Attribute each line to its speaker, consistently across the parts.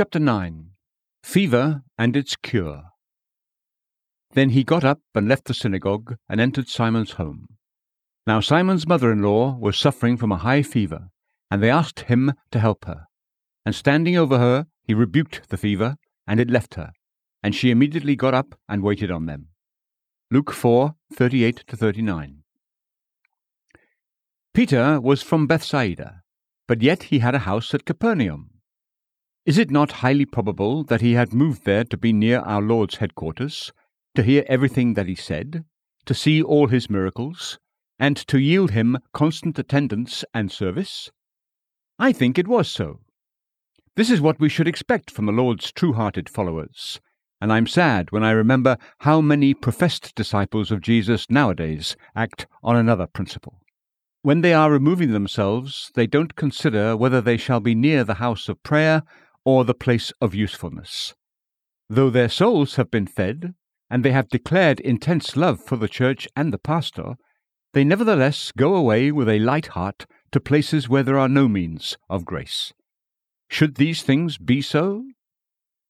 Speaker 1: chapter 9 Fever and its Cure. Then he got up and left the synagogue and entered Simon's home. Now Simon's mother in law was suffering from a high fever, and they asked him to help her. And standing over her, he rebuked the fever, and it left her, and she immediately got up and waited on them. Luke 4 38 39. Peter was from Bethsaida, but yet he had a house at Capernaum. Is it not highly probable that he had moved there to be near our Lord's headquarters, to hear everything that he said, to see all his miracles, and to yield him constant attendance and service? I think it was so. This is what we should expect from the Lord's true hearted followers, and I'm sad when I remember how many professed disciples of Jesus nowadays act on another principle. When they are removing themselves, they don't consider whether they shall be near the house of prayer or the place of usefulness. Though their souls have been fed, and they have declared intense love for the church and the pastor, they nevertheless go away with a light heart to places where there are no means of grace. Should these things be so?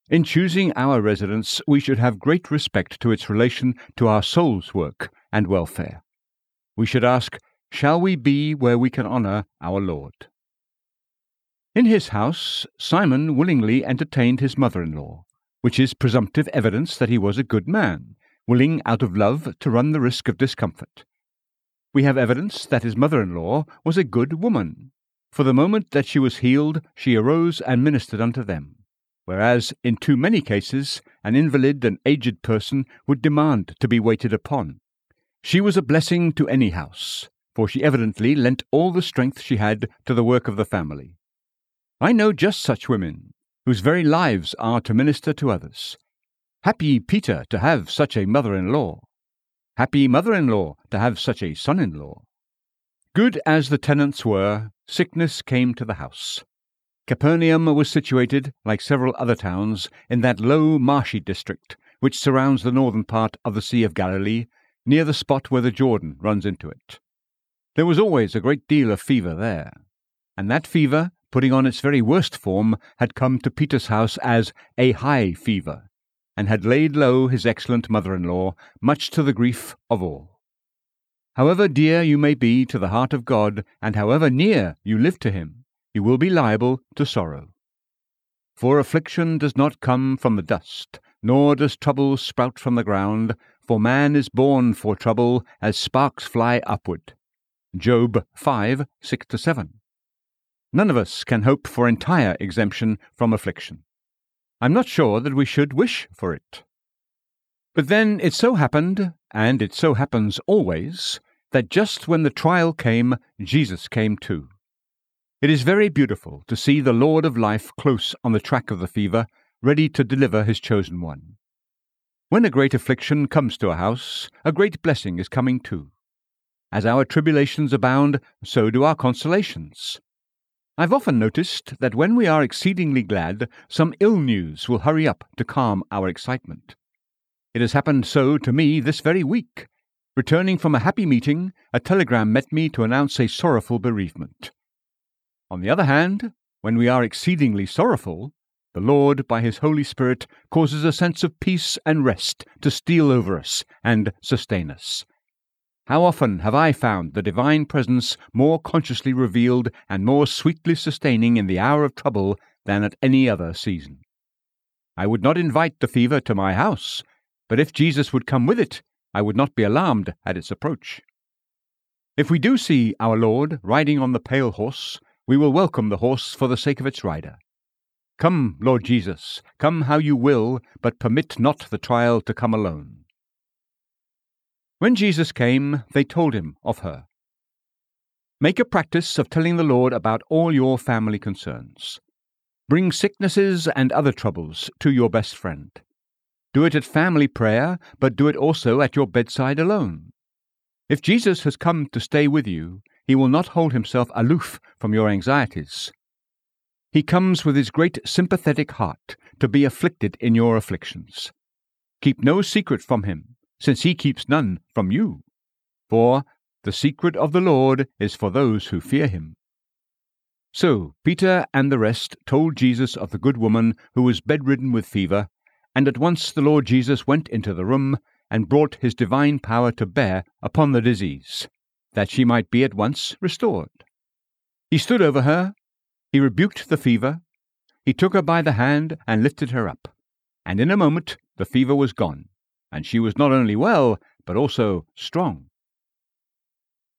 Speaker 1: In choosing our residence, we should have great respect to its relation to our soul's work and welfare. We should ask, Shall we be where we can honour our Lord? In his house, Simon willingly entertained his mother in law, which is presumptive evidence that he was a good man, willing out of love to run the risk of discomfort. We have evidence that his mother in law was a good woman. For the moment that she was healed, she arose and ministered unto them, whereas in too many cases an invalid and aged person would demand to be waited upon. She was a blessing to any house, for she evidently lent all the strength she had to the work of the family. I know just such women, whose very lives are to minister to others. Happy Peter to have such a mother in law. Happy mother in law to have such a son in law. Good as the tenants were, sickness came to the house. Capernaum was situated, like several other towns, in that low, marshy district which surrounds the northern part of the Sea of Galilee, near the spot where the Jordan runs into it. There was always a great deal of fever there, and that fever putting on its very worst form, had come to Peter's house as a high fever, and had laid low his excellent mother in law, much to the grief of all. However dear you may be to the heart of God, and however near you live to him, you will be liable to sorrow. For affliction does not come from the dust, nor does trouble sprout from the ground, for man is born for trouble as sparks fly upward. Job 5 6 7. None of us can hope for entire exemption from affliction. I'm not sure that we should wish for it. But then it so happened, and it so happens always, that just when the trial came, Jesus came too. It is very beautiful to see the Lord of life close on the track of the fever, ready to deliver his chosen one. When a great affliction comes to a house, a great blessing is coming too. As our tribulations abound, so do our consolations. I've often noticed that when we are exceedingly glad, some ill news will hurry up to calm our excitement. It has happened so to me this very week. Returning from a happy meeting, a telegram met me to announce a sorrowful bereavement. On the other hand, when we are exceedingly sorrowful, the Lord, by His Holy Spirit, causes a sense of peace and rest to steal over us and sustain us. How often have I found the divine presence more consciously revealed and more sweetly sustaining in the hour of trouble than at any other season? I would not invite the fever to my house, but if Jesus would come with it, I would not be alarmed at its approach. If we do see our Lord riding on the pale horse, we will welcome the horse for the sake of its rider. Come, Lord Jesus, come how you will, but permit not the trial to come alone. When Jesus came, they told him of her. Make a practice of telling the Lord about all your family concerns. Bring sicknesses and other troubles to your best friend. Do it at family prayer, but do it also at your bedside alone. If Jesus has come to stay with you, he will not hold himself aloof from your anxieties. He comes with his great sympathetic heart to be afflicted in your afflictions. Keep no secret from him, since he keeps none from you. For the secret of the Lord is for those who fear him. So Peter and the rest told Jesus of the good woman who was bedridden with fever, and at once the Lord Jesus went into the room and brought his divine power to bear upon the disease, that she might be at once restored. He stood over her, he rebuked the fever, he took her by the hand and lifted her up, and in a moment the fever was gone, and she was not only well, but also strong.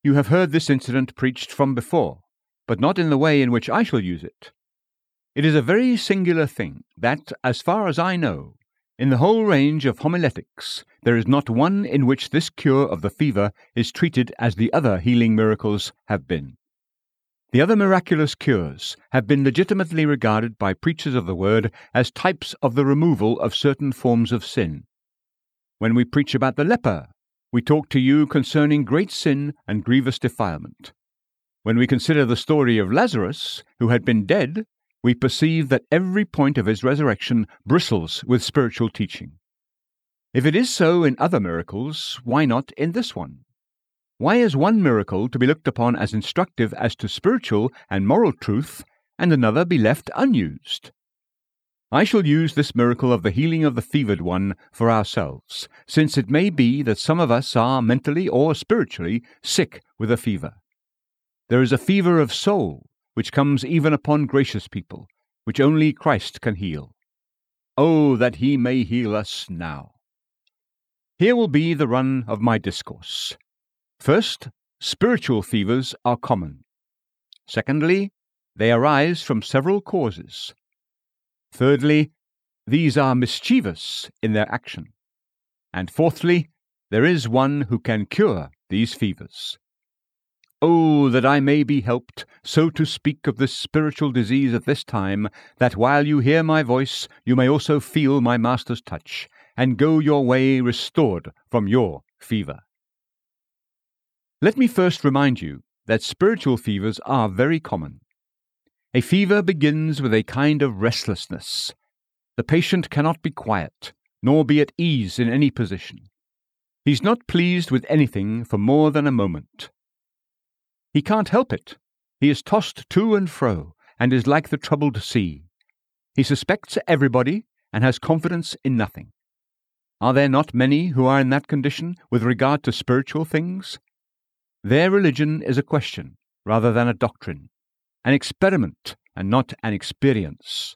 Speaker 1: You have heard this incident preached from before, but not in the way in which I shall use it. It is a very singular thing that, as far as I know, in the whole range of homiletics, there is not one in which this cure of the fever is treated as the other healing miracles have been. The other miraculous cures have been legitimately regarded by preachers of the word as types of the removal of certain forms of sin. When we preach about the leper, we talk to you concerning great sin and grievous defilement. When we consider the story of Lazarus, who had been dead, we perceive that every point of his resurrection bristles with spiritual teaching. If it is so in other miracles, why not in this one? Why is one miracle to be looked upon as instructive as to spiritual and moral truth, and another be left unused? I shall use this miracle of the healing of the fevered one for ourselves, since it may be that some of us are mentally or spiritually sick with a fever. There is a fever of soul which comes even upon gracious people, which only Christ can heal. Oh, that he may heal us now! Here will be the run of my discourse. First, spiritual fevers are common. Secondly, they arise from several causes. Thirdly, these are mischievous in their action. And fourthly, there is one who can cure these fevers. Oh, that I may be helped so to speak of this spiritual disease at this time, that while you hear my voice, you may also feel my Master's touch, and go your way restored from your fever. Let me first remind you that spiritual fevers are very common. A fever begins with a kind of restlessness. The patient cannot be quiet, nor be at ease in any position. He's not pleased with anything for more than a moment. He can't help it. He is tossed to and fro, and is like the troubled sea. He suspects everybody, and has confidence in nothing. Are there not many who are in that condition with regard to spiritual things? Their religion is a question rather than a doctrine, an experiment and not an experience.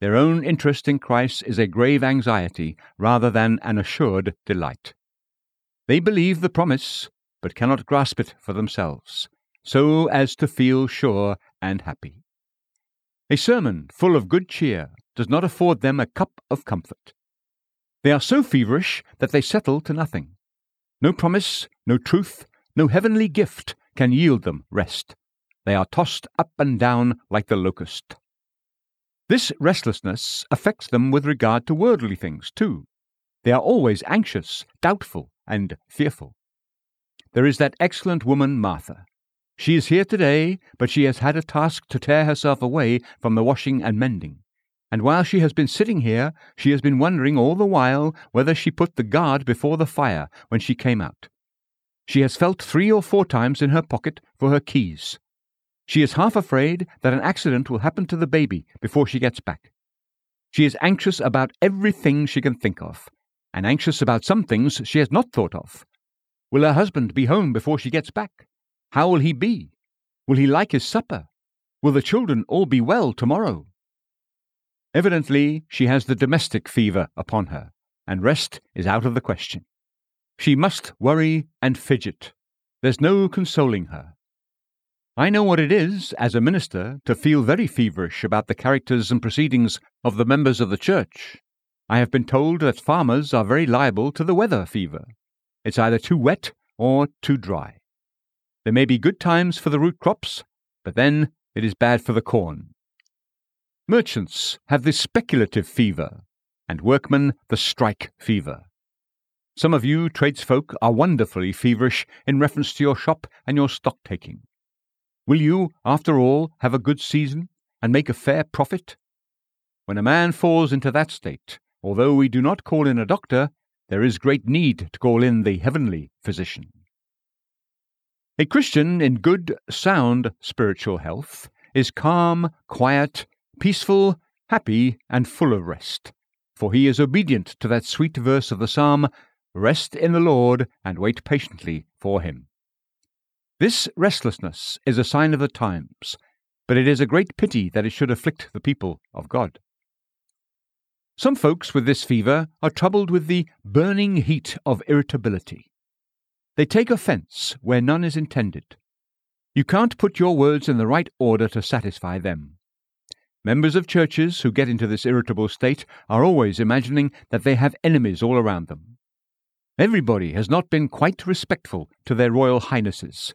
Speaker 1: Their own interest in Christ is a grave anxiety rather than an assured delight. They believe the promise, but cannot grasp it for themselves, so as to feel sure and happy. A sermon full of good cheer does not afford them a cup of comfort. They are so feverish that they settle to nothing. No promise, no truth, no heavenly gift can yield them rest. They are tossed up and down like the locust. This restlessness affects them with regard to worldly things, too. They are always anxious, doubtful, and fearful. There is that excellent woman, Martha. She is here today, but she has had a task to tear herself away from the washing and mending. And while she has been sitting here, she has been wondering all the while whether she put the guard before the fire when she came out. She has felt three or four times in her pocket for her keys. She is half afraid that an accident will happen to the baby before she gets back. She is anxious about everything she can think of, and anxious about some things she has not thought of. Will her husband be home before she gets back? How will he be? Will he like his supper? Will the children all be well tomorrow? Evidently, she has the domestic fever upon her, and rest is out of the question. She must worry and fidget. There's no consoling her. I know what it is, as a minister, to feel very feverish about the characters and proceedings of the members of the church. I have been told that farmers are very liable to the weather fever. It's either too wet or too dry. There may be good times for the root crops, but then it is bad for the corn. Merchants have the speculative fever, and workmen the strike fever. Some of you tradesfolk are wonderfully feverish in reference to your shop and your stock taking. Will you, after all, have a good season and make a fair profit? When a man falls into that state, although we do not call in a doctor, there is great need to call in the heavenly physician. A Christian in good, sound spiritual health is calm, quiet, peaceful, happy, and full of rest. For he is obedient to that sweet verse of the psalm Rest in the Lord and wait patiently for him. This restlessness is a sign of the times, but it is a great pity that it should afflict the people of God. Some folks with this fever are troubled with the burning heat of irritability. They take offence where none is intended. You can't put your words in the right order to satisfy them. Members of churches who get into this irritable state are always imagining that they have enemies all around them. Everybody has not been quite respectful to their royal highnesses.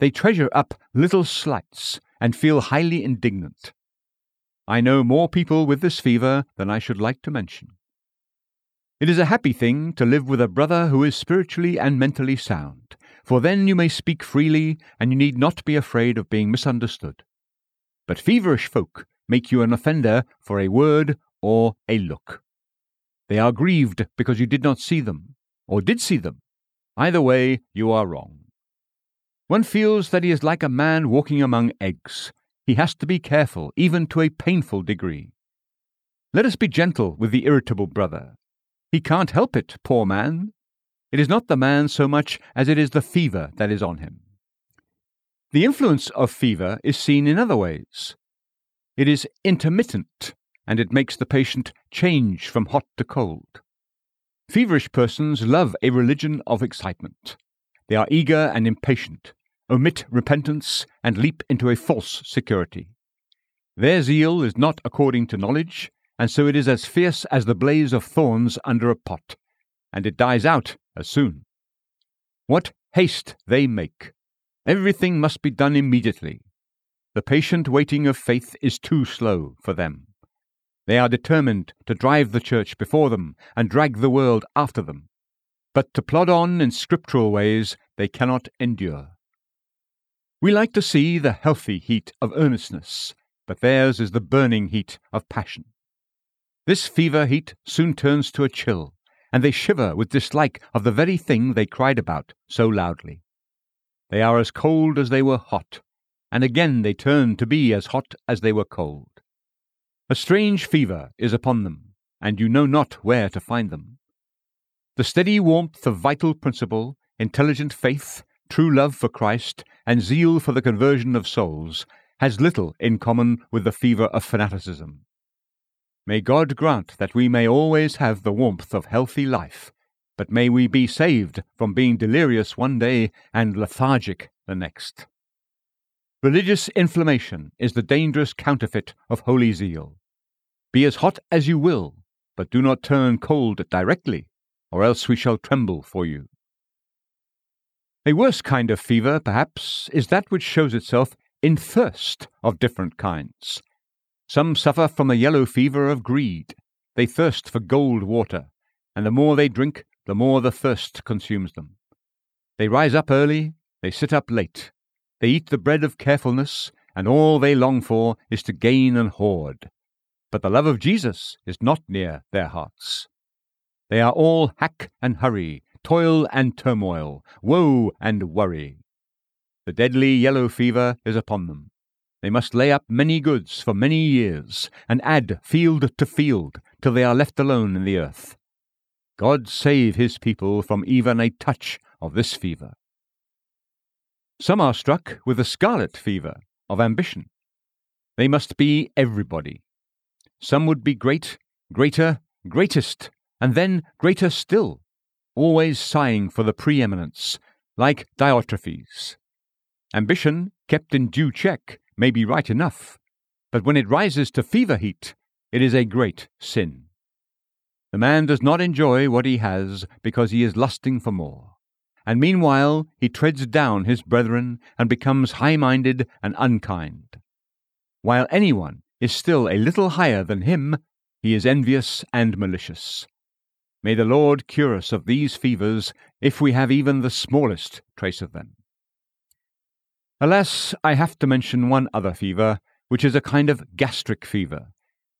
Speaker 1: They treasure up little slights and feel highly indignant. I know more people with this fever than I should like to mention. It is a happy thing to live with a brother who is spiritually and mentally sound, for then you may speak freely and you need not be afraid of being misunderstood. But feverish folk make you an offender for a word or a look. They are grieved because you did not see them, or did see them. Either way, you are wrong. One feels that he is like a man walking among eggs, he has to be careful, even to a painful degree. Let us be gentle with the irritable brother. He can't help it, poor man. It is not the man so much as it is the fever that is on him. The influence of fever is seen in other ways. It is intermittent, and it makes the patient change from hot to cold. Feverish persons love a religion of excitement. They are eager and impatient, omit repentance, and leap into a false security. Their zeal is not according to knowledge, and so it is as fierce as the blaze of thorns under a pot, and it dies out as soon. What haste they make! Everything must be done immediately. The patient waiting of faith is too slow for them. They are determined to drive the church before them and drag the world after them. But to plod on in scriptural ways they cannot endure. We like to see the healthy heat of earnestness, but theirs is the burning heat of passion. This fever heat soon turns to a chill, and they shiver with dislike of the very thing they cried about so loudly. They are as cold as they were hot, and again they turn to be as hot as they were cold. A strange fever is upon them, and you know not where to find them. The steady warmth of vital principle, intelligent faith, true love for Christ, and zeal for the conversion of souls has little in common with the fever of fanaticism. May God grant that we may always have the warmth of healthy life, but may we be saved from being delirious one day and lethargic the next. Religious inflammation is the dangerous counterfeit of holy zeal. Be as hot as you will, but do not turn cold directly, or else we shall tremble for you. A worse kind of fever, perhaps, is that which shows itself in thirst of different kinds. Some suffer from the yellow fever of greed. They thirst for gold water, and the more they drink, the more the thirst consumes them. They rise up early, they sit up late. They eat the bread of carefulness, and all they long for is to gain and hoard. But the love of Jesus is not near their hearts. They are all hack and hurry, toil and turmoil, woe and worry. The deadly yellow fever is upon them. They must lay up many goods for many years, and add field to field, till they are left alone in the earth. God save his people from even a touch of this fever. Some are struck with the scarlet fever of ambition. They must be everybody. Some would be great, greater, greatest, and then greater still always sighing for the preeminence, like Diotrephes. Ambition, kept in due check, may be right enough, but when it rises to fever heat, it is a great sin. The man does not enjoy what he has because he is lusting for more, and meanwhile he treads down his brethren and becomes high minded and unkind. While anyone is still a little higher than him, he is envious and malicious. May the Lord cure us of these fevers, if we have even the smallest trace of them. Alas, I have to mention one other fever, which is a kind of gastric fever,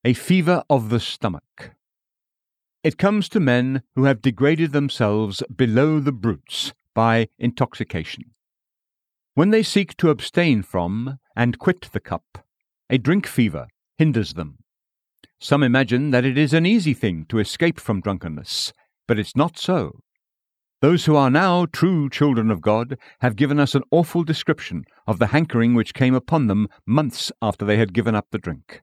Speaker 1: a fever of the stomach. It comes to men who have degraded themselves below the brutes by intoxication. When they seek to abstain from and quit the cup, a drink fever hinders them. Some imagine that it is an easy thing to escape from drunkenness, but it's not so. Those who are now true children of God have given us an awful description of the hankering which came upon them months after they had given up the drink.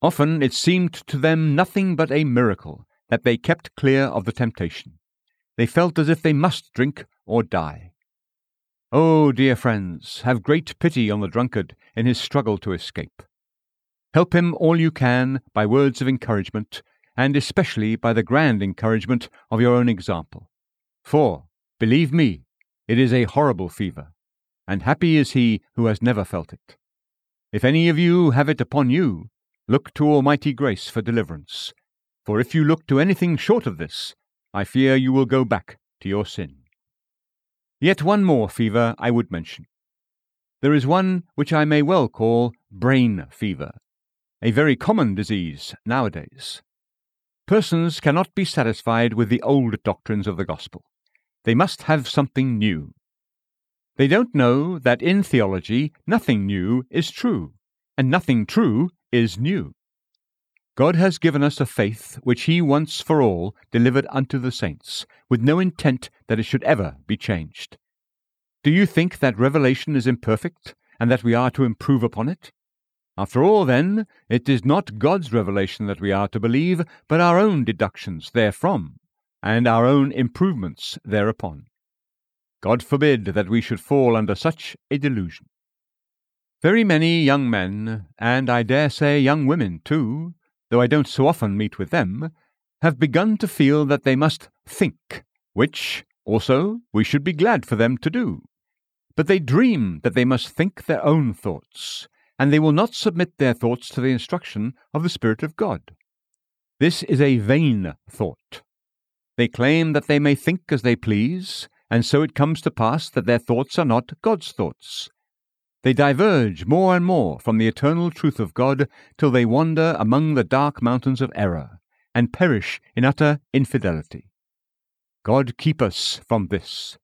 Speaker 1: Often it seemed to them nothing but a miracle that they kept clear of the temptation. They felt as if they must drink or die. Oh, dear friends, have great pity on the drunkard in his struggle to escape. Help him all you can by words of encouragement, and especially by the grand encouragement of your own example. For, believe me, it is a horrible fever, and happy is he who has never felt it. If any of you have it upon you, look to Almighty grace for deliverance. For if you look to anything short of this, I fear you will go back to your sin. Yet one more fever I would mention. There is one which I may well call brain fever, a very common disease nowadays. Persons cannot be satisfied with the old doctrines of the gospel. They must have something new. They don't know that in theology nothing new is true, and nothing true is new. God has given us a faith which He once for all delivered unto the saints, with no intent that it should ever be changed. Do you think that revelation is imperfect, and that we are to improve upon it? After all, then, it is not God's revelation that we are to believe, but our own deductions therefrom, and our own improvements thereupon. God forbid that we should fall under such a delusion. Very many young men, and I dare say young women too, though I don't so often meet with them, have begun to feel that they must think, which, also, we should be glad for them to do. But they dream that they must think their own thoughts, and they will not submit their thoughts to the instruction of the Spirit of God. This is a vain thought. They claim that they may think as they please, and so it comes to pass that their thoughts are not God's thoughts. They diverge more and more from the eternal truth of God till they wander among the dark mountains of error, and perish in utter infidelity. God keep us from this.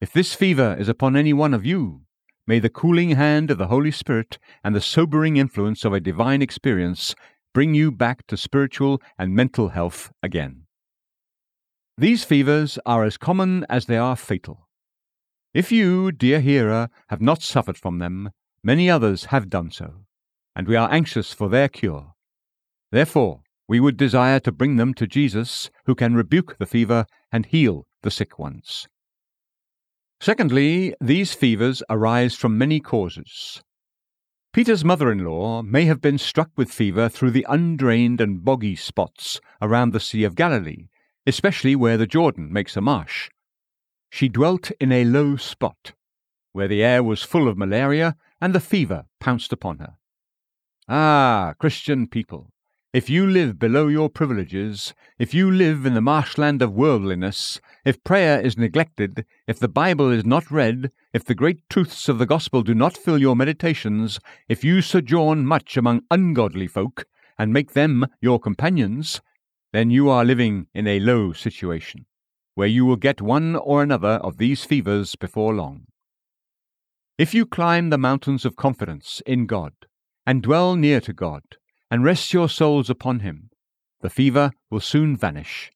Speaker 1: If this fever is upon any one of you, May the cooling hand of the Holy Spirit and the sobering influence of a divine experience bring you back to spiritual and mental health again. These fevers are as common as they are fatal. If you, dear hearer, have not suffered from them, many others have done so, and we are anxious for their cure. Therefore, we would desire to bring them to Jesus, who can rebuke the fever and heal the sick ones. Secondly, these fevers arise from many causes. Peter's mother in law may have been struck with fever through the undrained and boggy spots around the Sea of Galilee, especially where the Jordan makes a marsh. She dwelt in a low spot, where the air was full of malaria, and the fever pounced upon her. Ah, Christian people, if you live below your privileges, if you live in the marshland of worldliness, if prayer is neglected, if the Bible is not read, if the great truths of the gospel do not fill your meditations, if you sojourn much among ungodly folk, and make them your companions, then you are living in a low situation, where you will get one or another of these fevers before long. If you climb the mountains of confidence in God, and dwell near to God, and rest your souls upon him, the fever will soon vanish.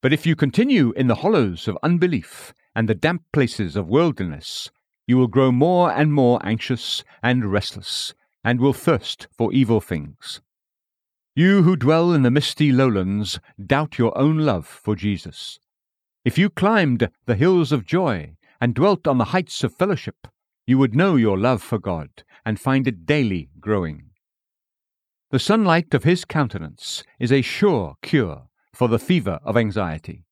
Speaker 1: But if you continue in the hollows of unbelief and the damp places of worldliness, you will grow more and more anxious and restless, and will thirst for evil things. You who dwell in the misty lowlands doubt your own love for Jesus. If you climbed the hills of joy and dwelt on the heights of fellowship, you would know your love for God and find it daily growing. The sunlight of his countenance is a sure cure for the fever of anxiety.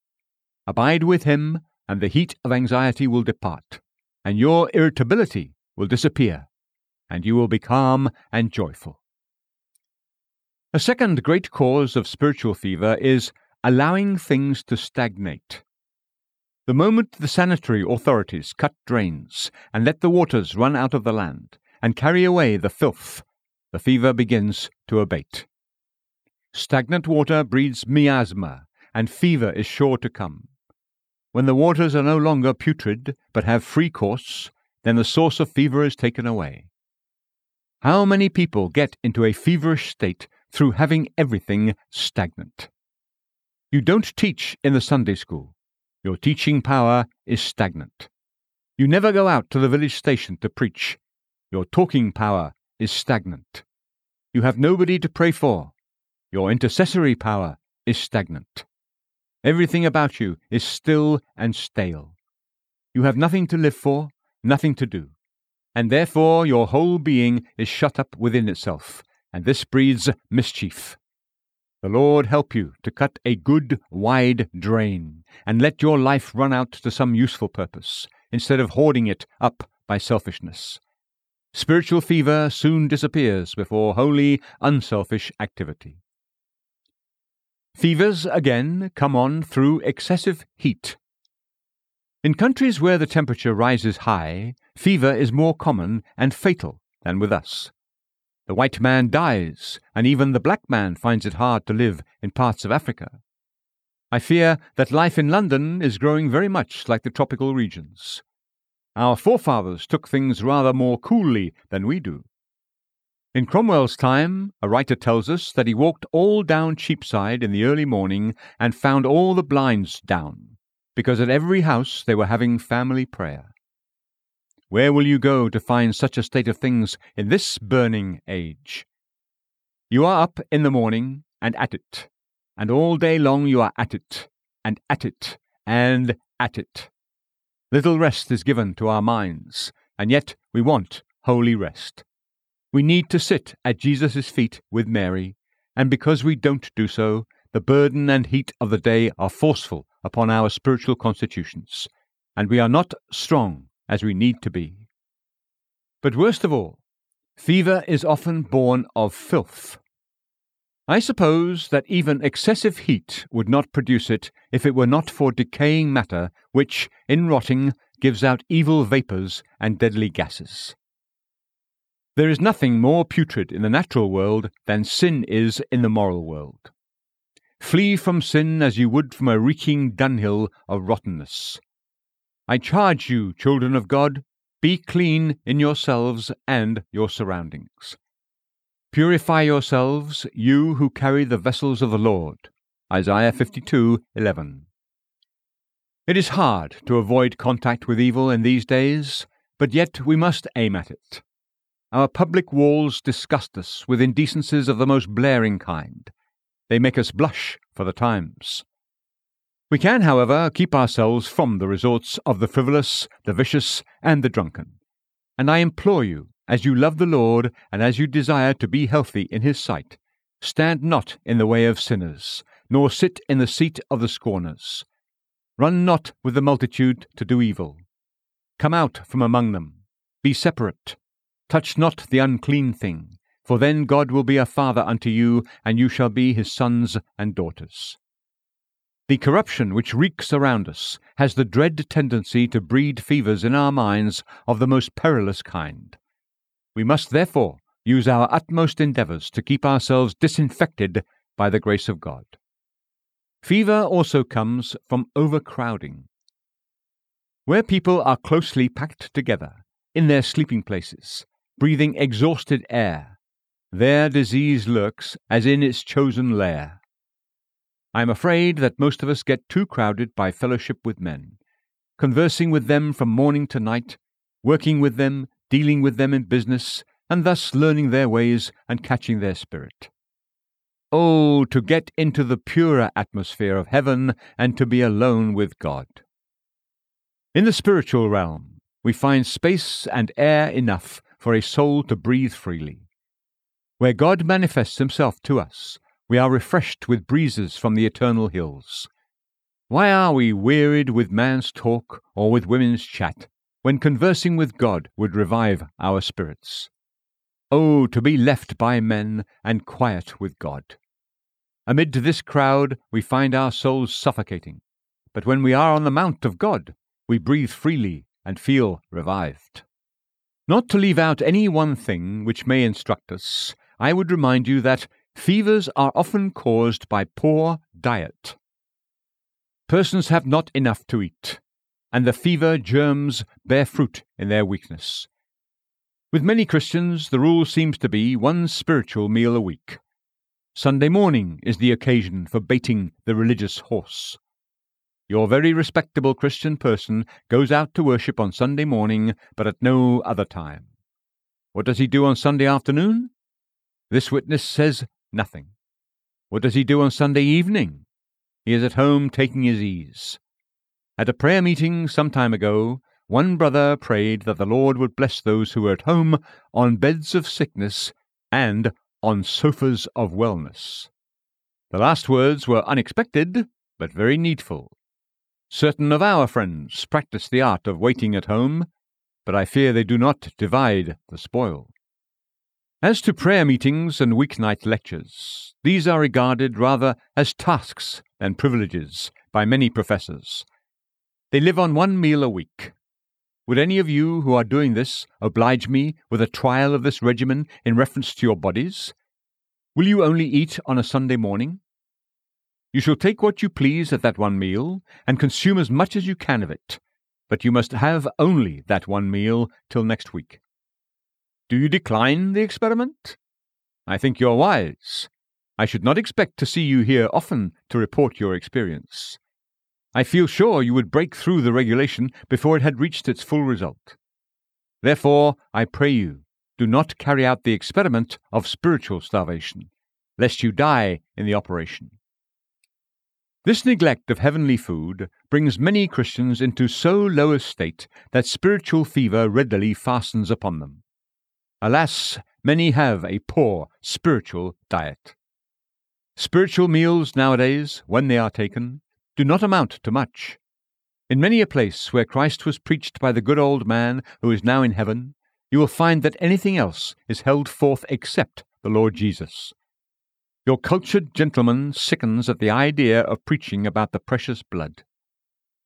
Speaker 1: Abide with him, and the heat of anxiety will depart, and your irritability will disappear, and you will be calm and joyful. A second great cause of spiritual fever is allowing things to stagnate. The moment the sanitary authorities cut drains and let the waters run out of the land, and carry away the filth the fever begins to abate. Stagnant water breeds miasma, and fever is sure to come. When the waters are no longer putrid, but have free course, then the source of fever is taken away. How many people get into a feverish state through having everything stagnant? You don't teach in the Sunday school. Your teaching power is stagnant. You never go out to the village station to preach. Your talking power is stagnant. You have nobody to pray for. Your intercessory power is stagnant. Everything about you is still and stale. You have nothing to live for, nothing to do, and therefore your whole being is shut up within itself, and this breeds mischief. The Lord help you to cut a good, wide drain, and let your life run out to some useful purpose, instead of hoarding it up by selfishness. Spiritual fever soon disappears before holy, unselfish activity. Fevers, again, come on through excessive heat. In countries where the temperature rises high, fever is more common and fatal than with us. The white man dies, and even the black man finds it hard to live in parts of Africa. I fear that life in London is growing very much like the tropical regions. Our forefathers took things rather more coolly than we do. In Cromwell's time, a writer tells us that he walked all down Cheapside in the early morning and found all the blinds down, because at every house they were having family prayer. Where will you go to find such a state of things in this burning age? You are up in the morning and at it, and all day long you are at it, and at it, and at it. Little rest is given to our minds, and yet we want holy rest. We need to sit at Jesus' feet with Mary, and because we don't do so, the burden and heat of the day are forceful upon our spiritual constitutions, and we are not strong as we need to be. But worst of all, fever is often born of filth. I suppose that even excessive heat would not produce it if it were not for decaying matter, which, in rotting, gives out evil vapours and deadly gases. There is nothing more putrid in the natural world than sin is in the moral world. Flee from sin as you would from a reeking dunghill of rottenness. I charge you, children of God, be clean in yourselves and your surroundings. Purify yourselves, you who carry the vessels of the Lord. Isaiah 52:11. It is hard to avoid contact with evil in these days, but yet we must aim at it. Our public walls disgust us with indecencies of the most blaring kind. They make us blush for the times. We can, however, keep ourselves from the resorts of the frivolous, the vicious, and the drunken. And I implore you, as you love the Lord, and as you desire to be healthy in His sight, stand not in the way of sinners, nor sit in the seat of the scorners. Run not with the multitude to do evil. Come out from among them. Be separate, Touch not the unclean thing, for then God will be a father unto you, and you shall be his sons and daughters. The corruption which reeks around us has the dread tendency to breed fevers in our minds of the most perilous kind. We must therefore use our utmost endeavours to keep ourselves disinfected by the grace of God. Fever also comes from overcrowding. Where people are closely packed together, in their sleeping places, breathing exhausted air. There disease lurks as in its chosen lair. I am afraid that most of us get too crowded by fellowship with men, conversing with them from morning to night, working with them, dealing with them in business, and thus learning their ways and catching their spirit. Oh, to get into the purer atmosphere of heaven and to be alone with God. In the spiritual realm, we find space and air enough for a soul to breathe freely. Where God manifests himself to us, we are refreshed with breezes from the eternal hills. Why are we wearied with man's talk or with women's chat, when conversing with God would revive our spirits? Oh, to be left by men and quiet with God! Amid this crowd we find our souls suffocating, but when we are on the mount of God, we breathe freely and feel revived. Not to leave out any one thing which may instruct us, I would remind you that fevers are often caused by poor diet. Persons have not enough to eat, and the fever germs bear fruit in their weakness. With many Christians, the rule seems to be one spiritual meal a week. Sunday morning is the occasion for baiting the religious horse. Your very respectable Christian person goes out to worship on Sunday morning, but at no other time. What does he do on Sunday afternoon? This witness says nothing. What does he do on Sunday evening? He is at home taking his ease. At a prayer meeting some time ago, one brother prayed that the Lord would bless those who were at home on beds of sickness and on sofas of wellness. The last words were unexpected, but very needful. Certain of our friends practice the art of waiting at home, but I fear they do not divide the spoil. As to prayer meetings and weeknight lectures, these are regarded rather as tasks than privileges by many professors. They live on one meal a week, would any of you who are doing this oblige me with a trial of this regimen in reference to your bodies? Will you only eat on a Sunday morning? You shall take what you please at that one meal, and consume as much as you can of it, but you must have only that one meal till next week. Do you decline the experiment? I think you are wise. I should not expect to see you here often to report your experience. I feel sure you would break through the regulation before it had reached its full result. Therefore, I pray you, do not carry out the experiment of spiritual starvation, lest you die in the operation. This neglect of heavenly food brings many Christians into so low a state that spiritual fever readily fastens upon them. Alas, many have a poor spiritual diet. Spiritual meals nowadays, when they are taken, do not amount to much. In many a place where Christ was preached by the good old man who is now in heaven, you will find that anything else is held forth except the Lord Jesus. Your cultured gentleman sickens at the idea of preaching about the precious blood.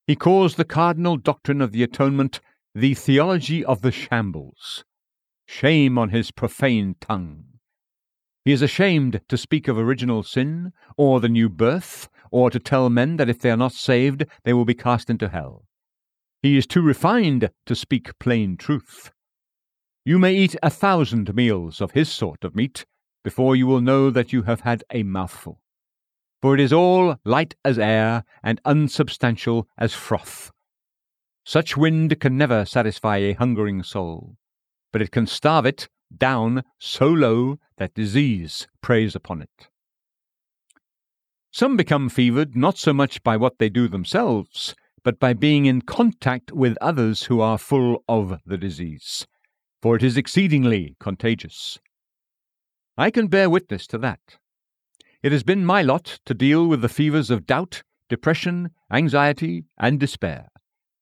Speaker 1: He calls the cardinal doctrine of the atonement the theology of the shambles. Shame on his profane tongue. He is ashamed to speak of original sin, or the new birth, or to tell men that if they are not saved, they will be cast into hell. He is too refined to speak plain truth. You may eat a thousand meals of his sort of meat before you will know that you have had a mouthful. For it is all light as air and unsubstantial as froth. Such wind can never satisfy a hungering soul, but it can starve it down so low that disease preys upon it. Some become fevered not so much by what they do themselves, but by being in contact with others who are full of the disease, for it is exceedingly contagious. I can bear witness to that. It has been my lot to deal with the fevers of doubt, depression, anxiety, and despair,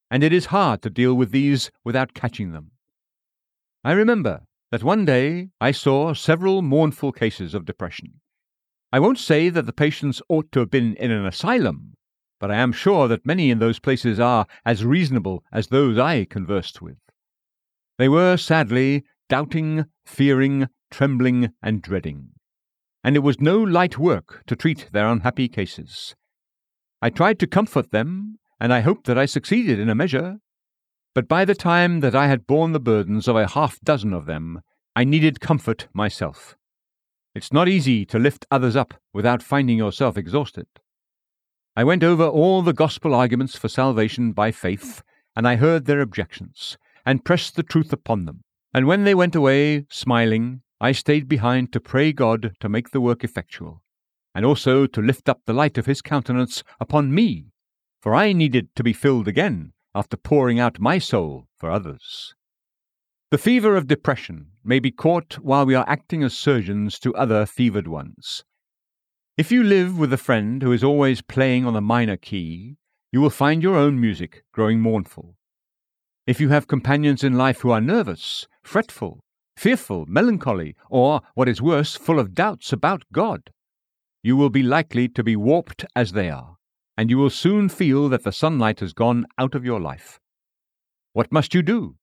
Speaker 1: and it is hard to deal with these without catching them. I remember that one day I saw several mournful cases of depression. I won't say that the patients ought to have been in an asylum, but I am sure that many in those places are as reasonable as those I conversed with. They were, sadly, doubting, fearing, trembling, and dreading, and it was no light work to treat their unhappy cases. I tried to comfort them, and I hoped that I succeeded in a measure. But by the time that I had borne the burdens of a half dozen of them, I needed comfort myself. It's not easy to lift others up without finding yourself exhausted. I went over all the gospel arguments for salvation by faith, and I heard their objections, and pressed the truth upon them. And when they went away, smiling, I stayed behind to pray God to make the work effectual, and also to lift up the light of His countenance upon me, for I needed to be filled again after pouring out my soul for others. The fever of depression may be caught while we are acting as surgeons to other fevered ones. If you live with a friend who is always playing on a minor key, you will find your own music growing mournful. If you have companions in life who are nervous, fretful, fearful, melancholy, or, what is worse, full of doubts about God, you will be likely to be warped as they are, and you will soon feel that the sunlight has gone out of your life. What must you do?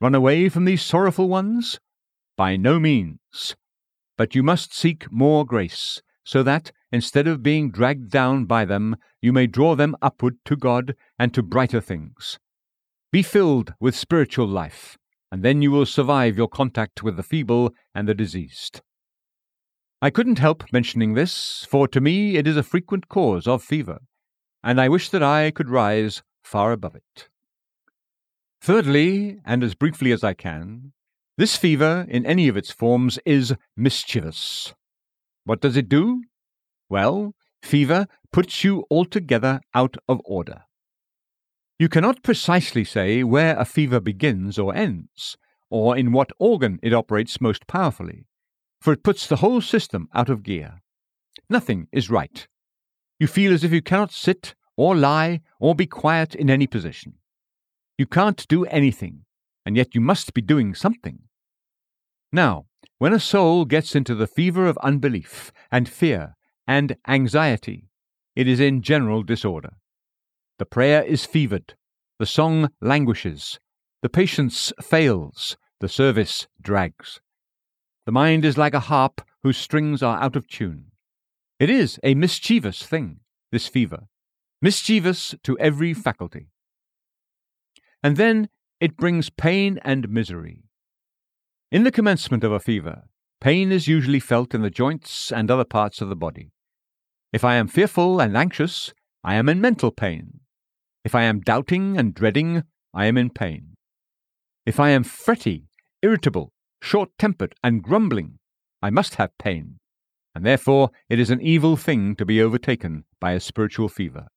Speaker 1: Run away from these sorrowful ones? By no means. But you must seek more grace, so that, instead of being dragged down by them, you may draw them upward to God and to brighter things. Be filled with spiritual life, and then you will survive your contact with the feeble and the diseased. I couldn't help mentioning this, for to me it is a frequent cause of fever, and I wish that I could rise far above it. Thirdly, and as briefly as I can, this fever, in any of its forms, is mischievous. What does it do? Well, fever puts you altogether out of order. You cannot precisely say where a fever begins or ends, or in what organ it operates most powerfully, for it puts the whole system out of gear. Nothing is right. You feel as if you cannot sit, or lie, or be quiet in any position. You can't do anything, and yet you must be doing something. Now, when a soul gets into the fever of unbelief, and fear, and anxiety, it is in general disorder. The prayer is fevered, the song languishes, the patience fails, the service drags. The mind is like a harp whose strings are out of tune. It is a mischievous thing, this fever, mischievous to every faculty. And then it brings pain and misery. In the commencement of a fever, pain is usually felt in the joints and other parts of the body. If I am fearful and anxious, I am in mental pain. If I am doubting and dreading, I am in pain. If I am fretty, irritable, short tempered, and grumbling, I must have pain, and therefore it is an evil thing to be overtaken by a spiritual fever.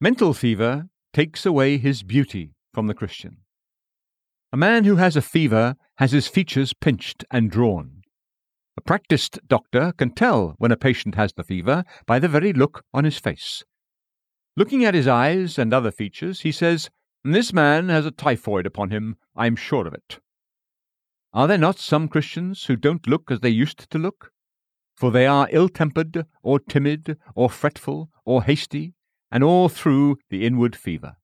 Speaker 1: Mental fever takes away his beauty from the Christian. A man who has a fever has his features pinched and drawn. A practiced doctor can tell when a patient has the fever by the very look on his face. Looking at his eyes and other features, he says, This man has a typhoid upon him, I am sure of it. Are there not some Christians who don't look as they used to look? For they are ill tempered, or timid, or fretful, or hasty, and all through the inward fever.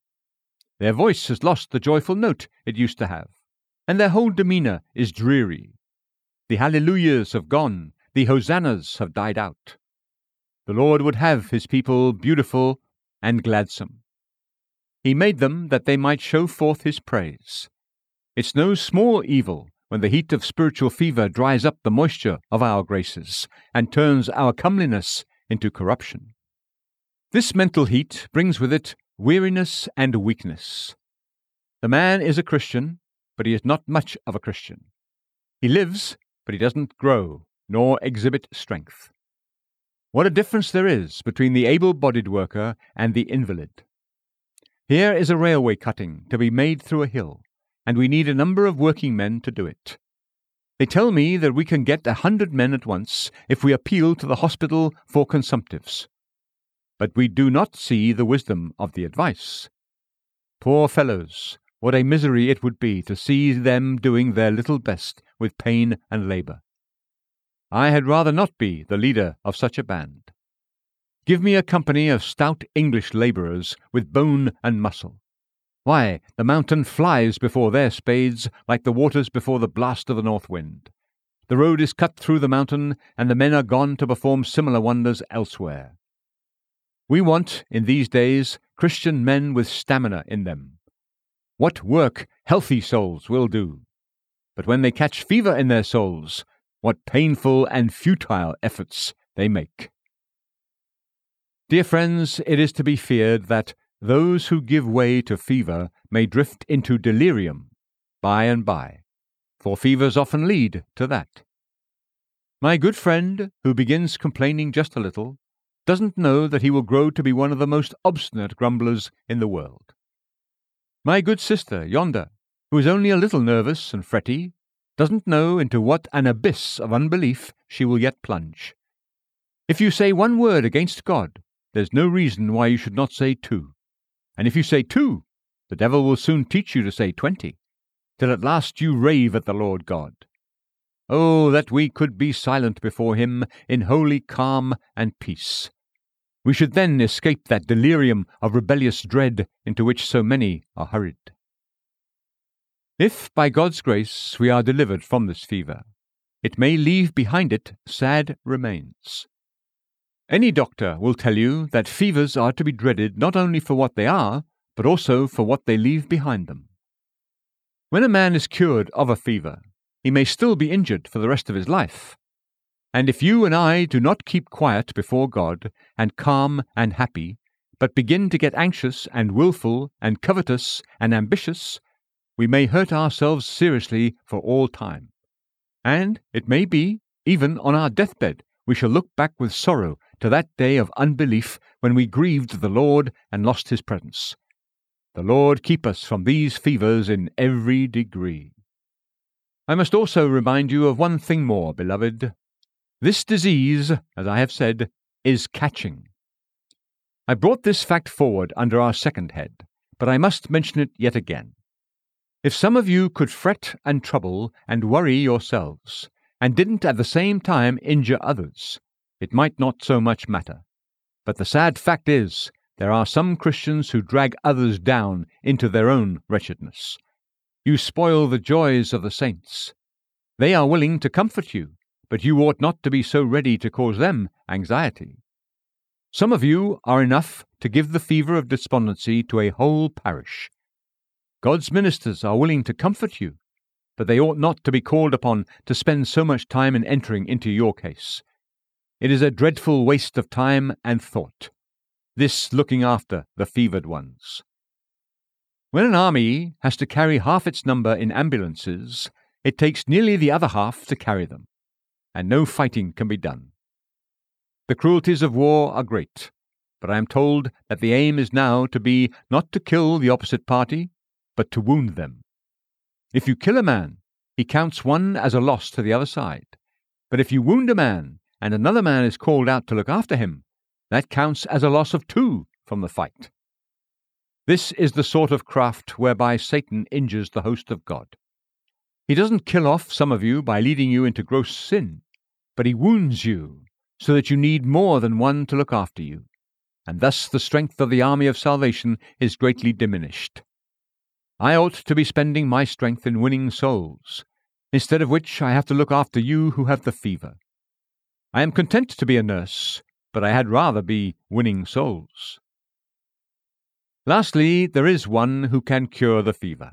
Speaker 1: Their voice has lost the joyful note it used to have, and their whole demeanour is dreary. The hallelujahs have gone, the hosannas have died out. The Lord would have his people beautiful and gladsome. He made them that they might show forth his praise. It's no small evil when the heat of spiritual fever dries up the moisture of our graces and turns our comeliness into corruption. This mental heat brings with it weariness and weakness. The man is a Christian, but he is not much of a Christian. He lives, but he doesn't grow, nor exhibit strength. What a difference there is between the able bodied worker and the invalid. Here is a railway cutting to be made through a hill, and we need a number of working men to do it. They tell me that we can get a hundred men at once if we appeal to the hospital for consumptives but we do not see the wisdom of the advice. Poor fellows, what a misery it would be to see them doing their little best with pain and labour. I had rather not be the leader of such a band. Give me a company of stout English labourers with bone and muscle. Why, the mountain flies before their spades like the waters before the blast of the north wind. The road is cut through the mountain, and the men are gone to perform similar wonders elsewhere. We want, in these days, Christian men with stamina in them. What work healthy souls will do. But when they catch fever in their souls, what painful and futile efforts they make. Dear friends, it is to be feared that those who give way to fever may drift into delirium by and by, for fevers often lead to that. My good friend, who begins complaining just a little, doesn't know that he will grow to be one of the most obstinate grumblers in the world. My good sister, yonder, who is only a little nervous and fretty, doesn't know into what an abyss of unbelief she will yet plunge. If you say one word against God, there's no reason why you should not say two. And if you say two, the devil will soon teach you to say twenty, till at last you rave at the Lord God. Oh, that we could be silent before him in holy calm and peace, we should then escape that delirium of rebellious dread into which so many are hurried. If, by God's grace, we are delivered from this fever, it may leave behind it sad remains. Any doctor will tell you that fevers are to be dreaded not only for what they are, but also for what they leave behind them. When a man is cured of a fever, he may still be injured for the rest of his life. And if you and I do not keep quiet before God, and calm and happy, but begin to get anxious and wilful and covetous and ambitious, we may hurt ourselves seriously for all time. And it may be, even on our deathbed, we shall look back with sorrow to that day of unbelief when we grieved the Lord and lost his presence. The Lord keep us from these fevers in every degree. I must also remind you of one thing more, beloved. This disease, as I have said, is catching. I brought this fact forward under our second head, but I must mention it yet again. If some of you could fret and trouble and worry yourselves, and didn't at the same time injure others, it might not so much matter. But the sad fact is, there are some Christians who drag others down into their own wretchedness. You spoil the joys of the saints. They are willing to comfort you, but you ought not to be so ready to cause them anxiety. Some of you are enough to give the fever of despondency to a whole parish. God's ministers are willing to comfort you, but they ought not to be called upon to spend so much time in entering into your case. It is a dreadful waste of time and thought, this looking after the fevered ones. When an army has to carry half its number in ambulances, it takes nearly the other half to carry them, and no fighting can be done. The cruelties of war are great, but I am told that the aim is now to be not to kill the opposite party, but to wound them. If you kill a man, he counts one as a loss to the other side. But if you wound a man, and another man is called out to look after him, that counts as a loss of two from the fight. This is the sort of craft whereby Satan injures the host of God. He doesn't kill off some of you by leading you into gross sin, but he wounds you so that you need more than one to look after you, and thus the strength of the army of salvation is greatly diminished. I ought to be spending my strength in winning souls, instead of which I have to look after you who have the fever. I am content to be a nurse, but I had rather be winning souls. Lastly, there is one who can cure the fever.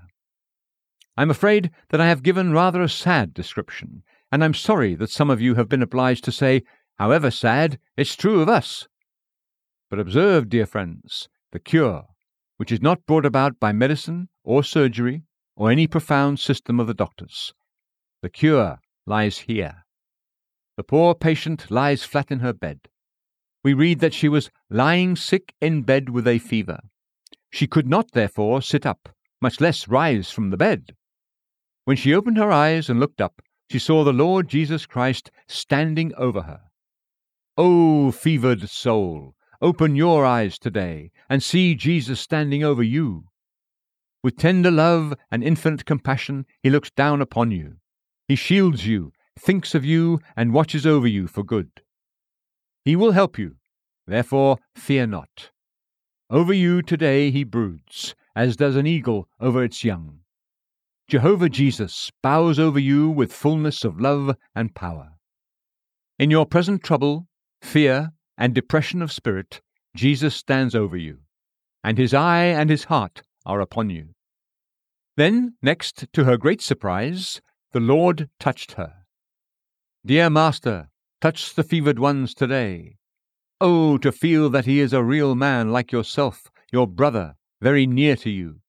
Speaker 1: I'm afraid that I have given rather a sad description, and I'm sorry that some of you have been obliged to say, however sad, it's true of us. But observe, dear friends, the cure which is not brought about by medicine or surgery or any profound system of the doctors. The cure lies here. The poor patient lies flat in her bed. We read that she was lying sick in bed with a fever. She could not, therefore, sit up, much less rise from the bed. When she opened her eyes and looked up, she saw the Lord Jesus Christ standing over her. O fevered soul, Open your eyes today and see Jesus standing over you. With tender love and infinite compassion, he looks down upon you. He shields you, thinks of you, and watches over you for good. He will help you, therefore fear not. Over you today he broods, as does an eagle over its young. Jehovah Jesus bows over you with fullness of love and power. In your present trouble, fear, and depression of spirit, Jesus stands over you, and his eye and his heart are upon you. Then, next, to her great surprise, the Lord touched her. Dear Master, touch the fevered ones today. Oh, to feel that he is a real man like yourself, your brother, very near to you.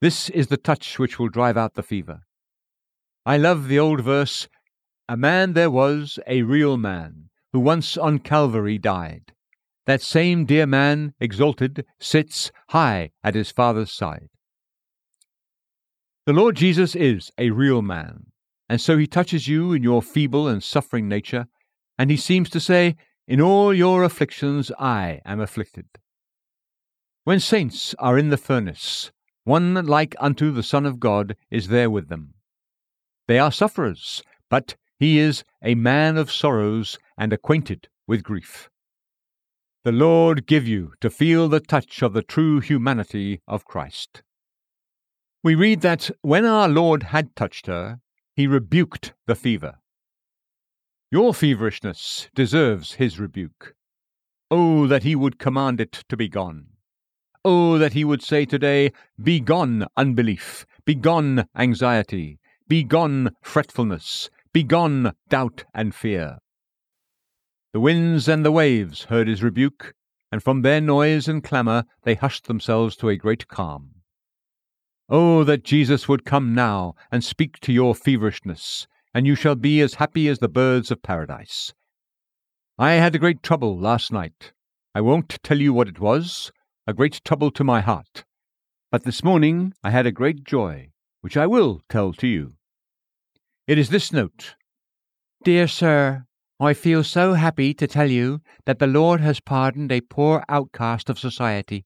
Speaker 1: This is the touch which will drive out the fever. I love the old verse A man there was, a real man, who once on Calvary died. That same dear man, exalted, sits high at his Father's side. The Lord Jesus is a real man, and so he touches you in your feeble and suffering nature, and he seems to say, In all your afflictions I am afflicted. When saints are in the furnace, one like unto the Son of God is there with them. They are sufferers, but he is a man of sorrows and acquainted with grief. The Lord give you to feel the touch of the true humanity of Christ. We read that when our Lord had touched her, he rebuked the fever. Your feverishness deserves his rebuke. Oh, that he would command it to be gone. Oh, that he would say today, Be gone, unbelief, be gone, anxiety, be gone, fretfulness, be gone, doubt and fear. The winds and the waves heard his rebuke, and from their noise and clamour they hushed themselves to a great calm. Oh, that Jesus would come now and speak to your feverishness, and you shall be as happy as the birds of paradise. I had a great trouble last night. I won't tell you what it was, a great trouble to my heart. But this morning I had a great joy, which I will tell to you. It is this note
Speaker 2: Dear Sir, I feel so happy to tell you that the Lord has pardoned a poor outcast of society.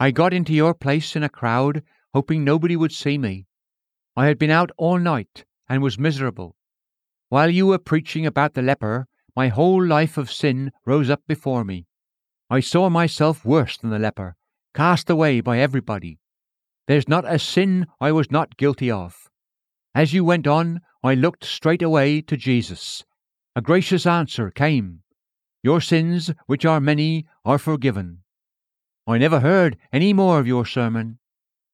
Speaker 2: I got into your place in a crowd, hoping nobody would see me. I had been out all night and was miserable. While you were preaching about the leper, my whole life of sin rose up before me. I saw myself worse than the leper, cast away by everybody. There's not a sin I was not guilty of. As you went on, I looked straight away to Jesus a gracious answer came. Your sins, which are many, are forgiven. I never heard any more of your sermon.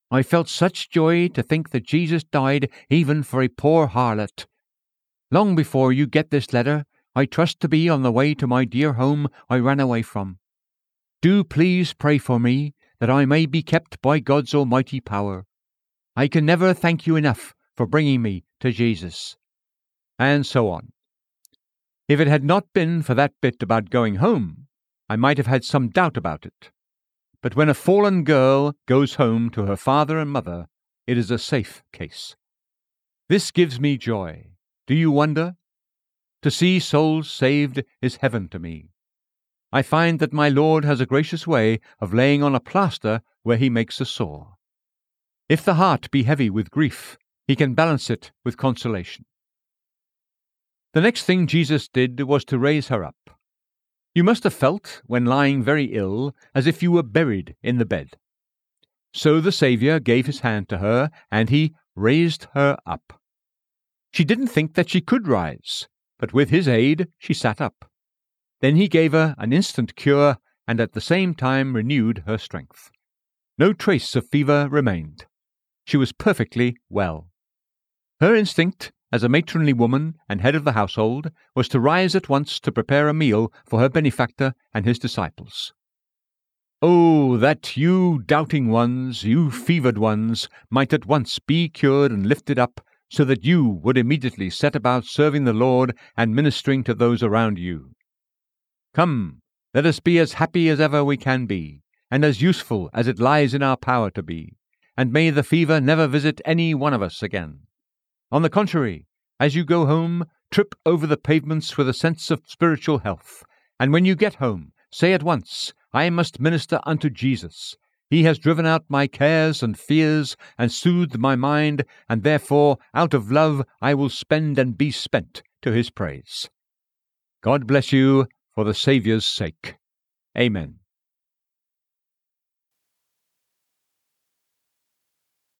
Speaker 2: I felt such joy to think that Jesus died even for a poor harlot. Long before you get this letter, I trust to be on the way to my dear home I ran away from. Do please pray for me that I may be kept by God's almighty power. I can never thank you enough for bringing me to Jesus. And so on. If it had not been for that bit about going home, I might have had some doubt about it. But when a fallen girl goes home to her father and mother, it is a safe case. This gives me joy. Do you wonder? To see souls saved is heaven to me. I find that my Lord has a gracious way of laying on a plaster where he makes a sore. If the heart be heavy with grief, he can balance it with consolation. The next thing Jesus did was to raise her up. You must have felt, when lying very ill, as if you were buried in the bed. So the Saviour gave his hand to her, and he raised her up. She didn't think that she could rise, but with his aid she sat up. Then he gave her an instant cure, and at the same time renewed her strength. No trace of fever remained. She was perfectly well. Her instinct as a matronly woman and head of the household, was to rise at once to prepare a meal for her benefactor and his disciples. Oh, that you doubting ones, you fevered ones, might at once be cured and lifted up, so that you would immediately set about serving the Lord and ministering to those around you. Come, let us be as happy as ever we can be, and as useful as it lies in our power to be, and may the fever never visit any one of us again. On the contrary, as you go home, trip over the pavements with a sense of spiritual health, and when you get home, say at once, I must minister unto Jesus. He has driven out my cares and fears, and soothed my mind, and therefore, out of love, I will spend and be spent to his praise. God bless you for the Saviour's sake. Amen.